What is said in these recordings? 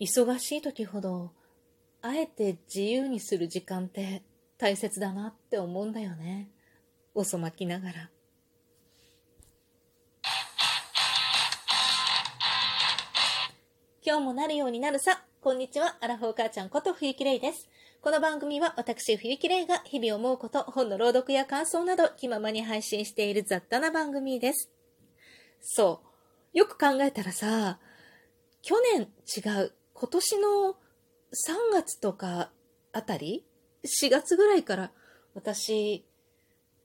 忙しい時ほど、あえて自由にする時間って大切だなって思うんだよね。遅まきながら。今日もなるようになるさ。こんにちは。アラフォー母ちゃんこと冬木玲です。この番組は私冬木玲が日々思うこと、本の朗読や感想など気ままに配信している雑多な番組です。そう。よく考えたらさ、去年違う。今年の3月とかあたり ?4 月ぐらいから私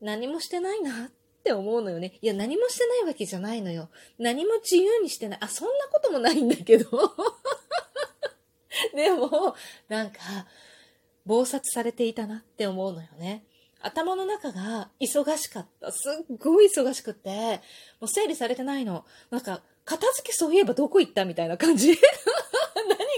何もしてないなって思うのよね。いや、何もしてないわけじゃないのよ。何も自由にしてない。あ、そんなこともないんだけど。でも、なんか、暴殺されていたなって思うのよね。頭の中が忙しかった。すっごい忙しくって、もう整理されてないの。なんか、片付けそういえばどこ行ったみたいな感じ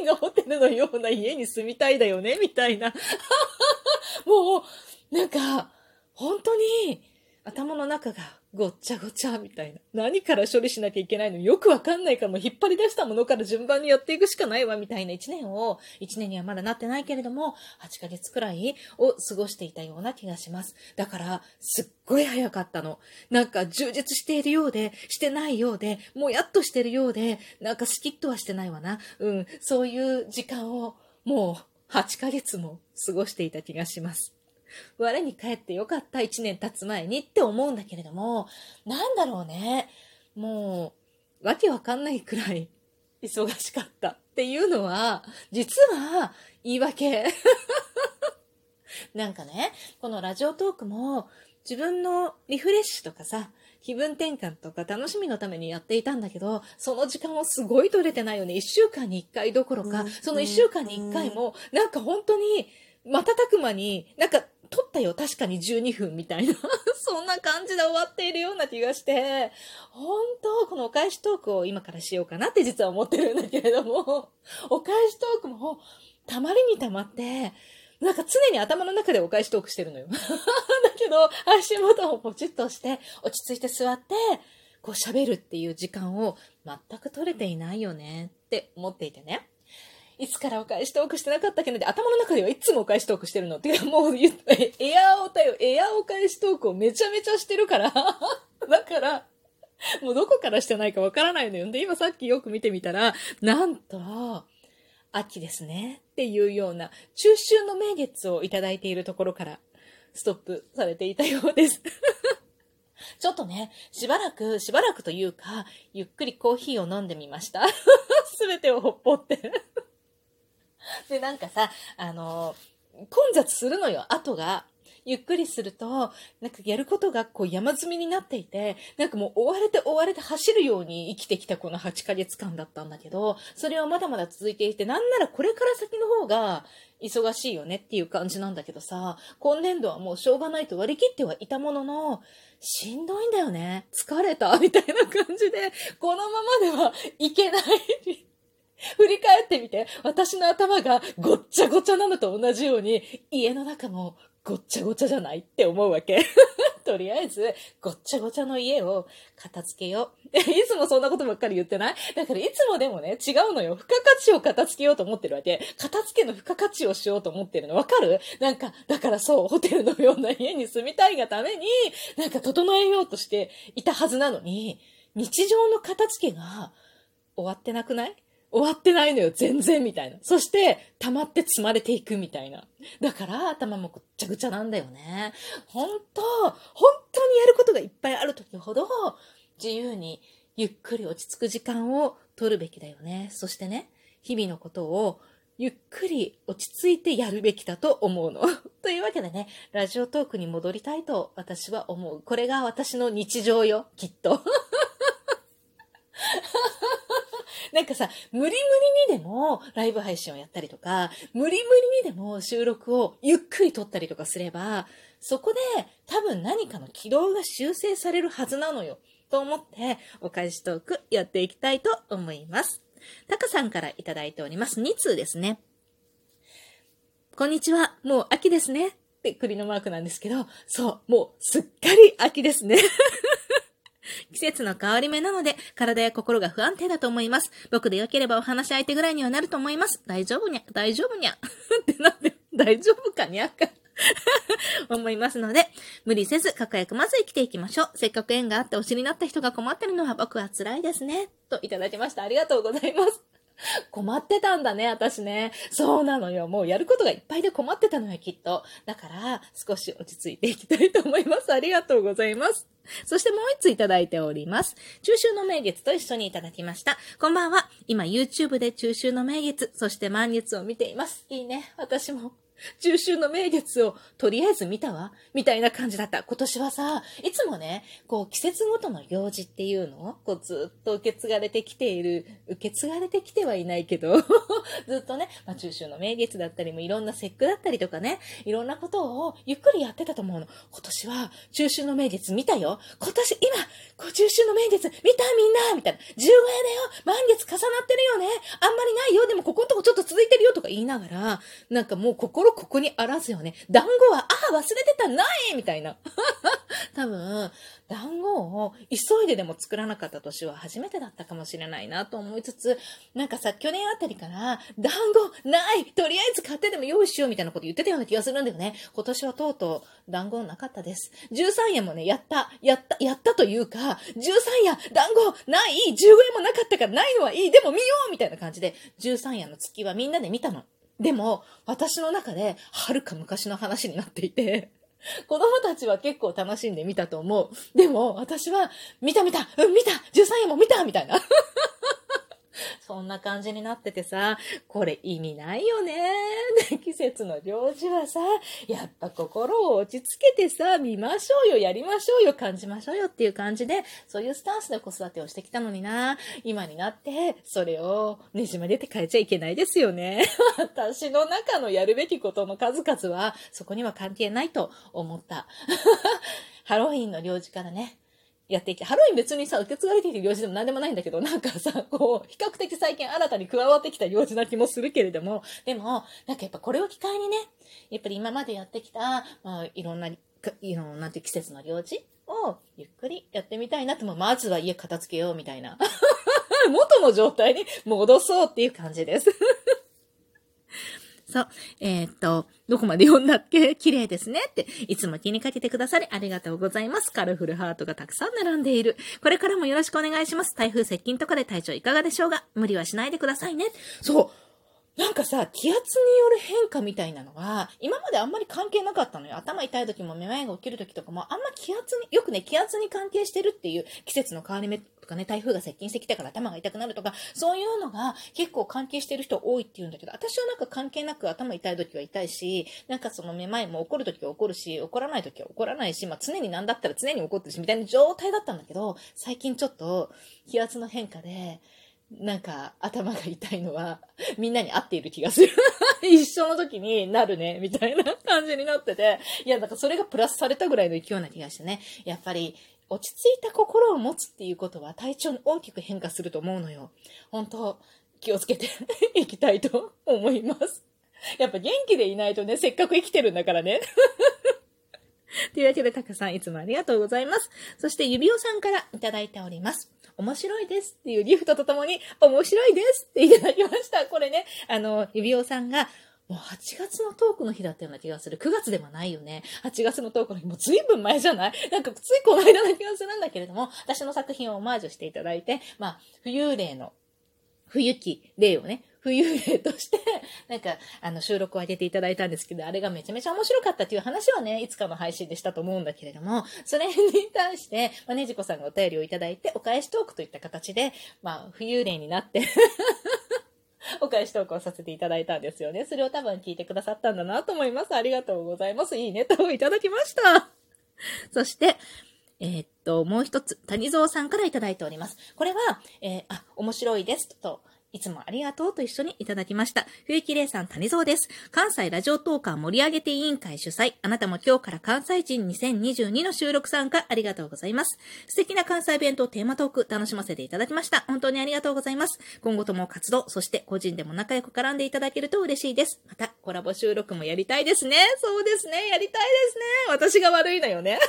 何がホテルのような家に住みたいだよねみたいな。もう、なんか、本当に、頭の中がごっちゃごちゃみたいな。何から処理しなきゃいけないのよくわかんないからもう引っ張り出したものから順番にやっていくしかないわみたいな一年を、一年にはまだなってないけれども、8ヶ月くらいを過ごしていたような気がします。だから、すっごい早かったの。なんか充実しているようで、してないようで、もやっとしてるようで、なんかスキッとはしてないわな。うん、そういう時間をもう8ヶ月も過ごしていた気がします。我に返ってよかった1年経つ前にって思うんだけれども、なんだろうね。もう、わけわかんないくらい 忙しかったっていうのは、実は言い訳。なんかね、このラジオトークも自分のリフレッシュとかさ、気分転換とか楽しみのためにやっていたんだけど、その時間をすごい取れてないよね。一週間に一回どころか、その一週間に一回も、なんか本当に、瞬く間に、なんか撮ったよ、確かに12分みたいな。そんな感じで終わっているような気がして、本当このお返しトークを今からしようかなって実は思ってるんだけれども、お返しトークもたまりにたまって、なんか常に頭の中でお返しトークしてるのよ。だけど、配信ボタンをポチッとして、落ち着いて座って、こう喋るっていう時間を全く取れていないよねって思っていてね。いつからお返しトークしてなかったっけなって頭の中ではいつもお返しトークしてるの。っていうか もうエアーおたよ、エアーお返しトークをめちゃめちゃしてるから。だから、もうどこからしてないかわからないのよ。で、今さっきよく見てみたら、なんと、秋ですね。っていうような、中秋の名月をいただいているところから、ストップされていたようです。ちょっとね、しばらく、しばらくというか、ゆっくりコーヒーを飲んでみました。すべてをほっぽって で、なんかさ、あの混雑するのよ、後が。ゆっくりすると、なんかやることがこう山積みになっていて、なんかもう追われて追われて走るように生きてきたこの8ヶ月間だったんだけど、それはまだまだ続いていて、なんならこれから先の方が忙しいよねっていう感じなんだけどさ、今年度はもうしょうがないと割り切ってはいたものの、しんどいんだよね。疲れたみたいな感じで、このままではいけない 振り返ってみて、私の頭がごっちゃごちゃなのと同じように、家の中もごっちゃごちゃじゃないって思うわけ。とりあえず、ごっちゃごちゃの家を片付けよう。いつもそんなことばっかり言ってない？だからいつもでもね、違うのよ。付加価値を片付けようと思ってるわけ。片付けの付加価値をしようと思ってるの。わかる？なんか、だからそう、ホテルのような家に住みたいがために、なんか整えようとしていたはずなのに、日常の片付けが終わってなくない？終わってないのよ、全然みたいな。そして、溜まって積まれていくみたいな。だから、頭もぐっちゃぐちゃなんだよね。本当本当にやることがいっぱいある時ほど、自由にゆっくり落ち着く時間を取るべきだよね。そしてね、日々のことをゆっくり落ち着いてやるべきだと思うの。というわけでね、ラジオトークに戻りたいと私は思う。これが私の日常よ、きっと。なんかさ、無理無理にでもライブ配信をやったりとか、無理無理にでも収録をゆっくり撮ったりとかすれば、そこで多分何かの軌道が修正されるはずなのよ。と思って、お返しトークやっていきたいと思います。タカさんからいただいております。2通ですね。こんにちは。もう秋ですね。って栗のマークなんですけど、そう、もうすっかり秋ですね。季節の変わり目なので、体や心が不安定だと思います。僕で良ければお話し相手ぐらいにはなると思います。大丈夫にゃ、大丈夫にゃ。ってなって、大丈夫かにゃか。思いますので、無理せず、かかやくまず生きていきましょう。せっかく縁があってお知りになった人が困ってるのは僕は辛いですね。といただきました。ありがとうございます。困ってたんだね、私ね。そうなのよ。もうやることがいっぱいで困ってたのよ、きっと。だから、少し落ち着いていきたいと思います。ありがとうございます。そしてもう一ついただいております。中秋の名月と一緒にいただきました。こんばんは。今 YouTube で中秋の名月、そして満月を見ています。いいね。私も。中秋の名月をとりあえず見たわみたいな感じだった。今年はさ、いつもね、こう季節ごとの行事っていうのをこうずっと受け継がれてきている、受け継がれてきてはいないけど ずっとね、まあ、中秋の名月だったりもいろんな節句だったりとかね、いろんなことをゆっくりやってたと思うの。今年は中秋の名月見たよ今年、今、こう中秋の名月見たみんなみたいな。十五夜だよ満月重なってるよねあんまりないよでもここんとこちょっと続いてるよとか言いながら、なんかもう心ここにあらずよね。団子は、ああ、忘れてたないみたいな。多分、団子を急いででも作らなかった年は初めてだったかもしれないなと思いつつ、なんかさ、去年あたりから、団子ないとりあえず買ってでも用意しようみたいなこと言ってたような気がするんだよね。今年はとうとう団子なかったです。13夜もね、やった、やった、やったというか、13夜、団子ない、15円もなかったからないのはいい、でも見ようみたいな感じで、13夜の月はみんなで見たの。でも、私の中で、はるか昔の話になっていて、子供たちは結構楽しんで見たと思う。でも、私は、見た見たうん、見た !13 夜も見たみたいな。そんな感じになっててさ、これ意味ないよね。季節の行事はさ、やっぱ心を落ち着けてさ、見ましょうよ、やりましょうよ、感じましょうよっていう感じで、そういうスタンスで子育てをしてきたのにな、今になって、それをねじ曲げて変えちゃいけないですよね。私の中のやるべきことの数々は、そこには関係ないと思った。ハロウィンの行事からね、やっていきハロウィン別にさ、受け継がれている行事でも何でもないんだけど、なんかさ、こう、比較的最近新たに加わってきた行事な気もするけれども、でも、なんかやっぱこれを機会にね、やっぱり今までやってきた、まあ、いろんな、いろんな季節の行事をゆっくりやってみたいなって、もまずは家片付けようみたいな。元の状態に戻そうっていう感じです。そう。えー、っと、どこまで読んだっけ？綺麗ですねって、いつも気にかけてくださりありがとうございます。カラフルハートがたくさん並んでいる。これからもよろしくお願いします。台風接近とかで体調いかがでしょうが、無理はしないでくださいね。そう。なんかさ、気圧による変化みたいなのは、今まであんまり関係なかったのよ。頭痛い時もめまいが起きる時とかも、あんま気圧に、よくね、気圧に関係してるっていう季節の変わり目とかね、台風が接近してきたから頭が痛くなるとか、そういうのが結構関係してる人多いって言うんだけど、私はなんか関係なく頭痛い時は痛いし、なんかそのめまいも起こる時は起こるし、起こらない時は起こらないし、まあ常に何だったら常に起こってるし、みたいな状態だったんだけど、最近ちょっと気圧の変化で、なんか頭が痛いのはみんなに合っている気がする 一緒の時になるね、みたいな感じになってて。いや、なんかそれがプラスされたぐらいの勢いな気がしてね。やっぱり落ち着いた心を持つっていうことは体調に大きく変化すると思うのよ。本当気をつけて いきたいと思います。やっぱ元気でいないとね、せっかく生きてるんだからね。というわけで、たかさんいつもありがとうございます。そして、指輪さんからいただいております。面白いですっていうギフトとともに、面白いですっていただきました。これね、あの、指輪さんが、もう8月のトークの日だったような気がする。9月ではないよね。8月のトークの日、もう随分前じゃない？なんかついこの間な気がするんだけれども、私の作品をオマージュしていただいて、まあ、冬霊の、冬季霊をね、冬霊として、なんか、あの、収録を上げていただいたんですけど、あれがめちゃめちゃ面白かったっていう話はね、いつかの配信でしたと思うんだけれども、それに対して、まあ、ねじこさんがお便りをいただいて、お返しトークといった形で、まあ、冬霊になって お返し投稿させていただいたんですよね。それを多分聞いてくださったんだなと思います。ありがとうございます。いいネタをいただきました。そして、えー、っと、もう一つ、谷蔵さんからいただいております。これは、えー、あ、面白いですと、いつもありがとうと一緒にいただきました。冬木玲さん、谷蔵です。関西ラジオトーカー盛り上げて委員会主催。あなたも今日から関西人2022の収録参加ありがとうございます。素敵な関西弁とテーマトーク楽しませていただきました。本当にありがとうございます。今後とも活動、そして個人でも仲良く絡んでいただけると嬉しいです。また、コラボ収録もやりたいですね。そうですね。やりたいですね。私が悪いのよね。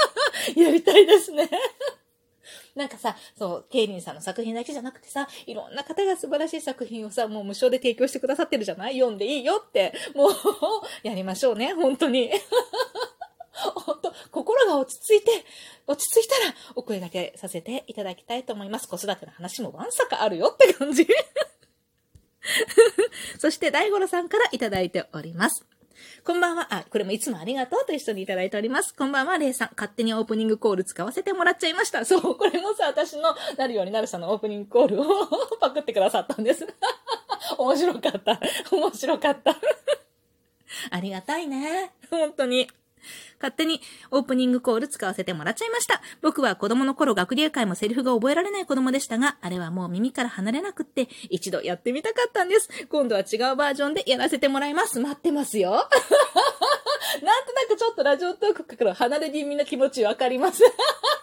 やりたいですね。なんかさ、そう、ケイリンさんの作品だけじゃなくてさ、いろんな方が素晴らしい作品をさ、もう無償で提供してくださってるじゃない？読んでいいよって、もうやりましょうね、本当に。本当心が落ち着いて、落ち着いたらお声掛けさせていただきたいと思います。子育ての話もわんさかあるよって感じ。そして、大五郎さんからいただいております。こんばんは。あ、これもいつもありがとうと一緒にいただいております。こんばんは、レイさん。勝手にオープニングコール使わせてもらっちゃいました。そう、これもさ、私のなるようになるさのオープニングコールを パクってくださったんです。面白かった。面白かった。ありがたいね。本当に。勝手にオープニングコール使わせてもらっちゃいました。僕は子供の頃学芸会もセリフが覚えられない子供でしたが、あれはもう耳から離れなくって、一度やってみたかったんです。今度は違うバージョンでやらせてもらいます。待ってますよ。なんとなくちょっとラジオトークから離れ気味な気持ちわかります。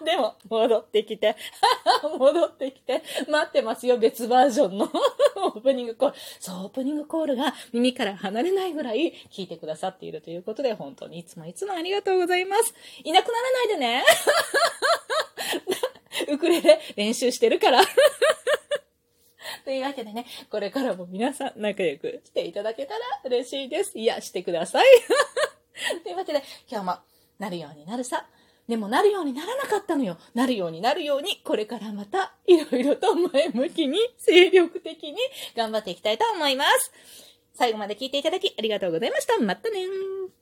でも、戻ってきて、戻ってきて、待ってますよ、別バージョンの オープニングコール。そう、オープニングコールが耳から離れないぐらい聞いてくださっているということで、本当にいつもいつもありがとうございます。いなくならないでね。ウクレレ練習してるから。というわけでね、これからも皆さん仲良くしていただけたら嬉しいです。いや、してください。というわけで、今日もなるようになるさ。でもなるようにならなかったのよ。なるようになるように、これからまたいろいろと前向きに、精力的に頑張っていきたいと思います。最後まで聞いていただきありがとうございました。またねー。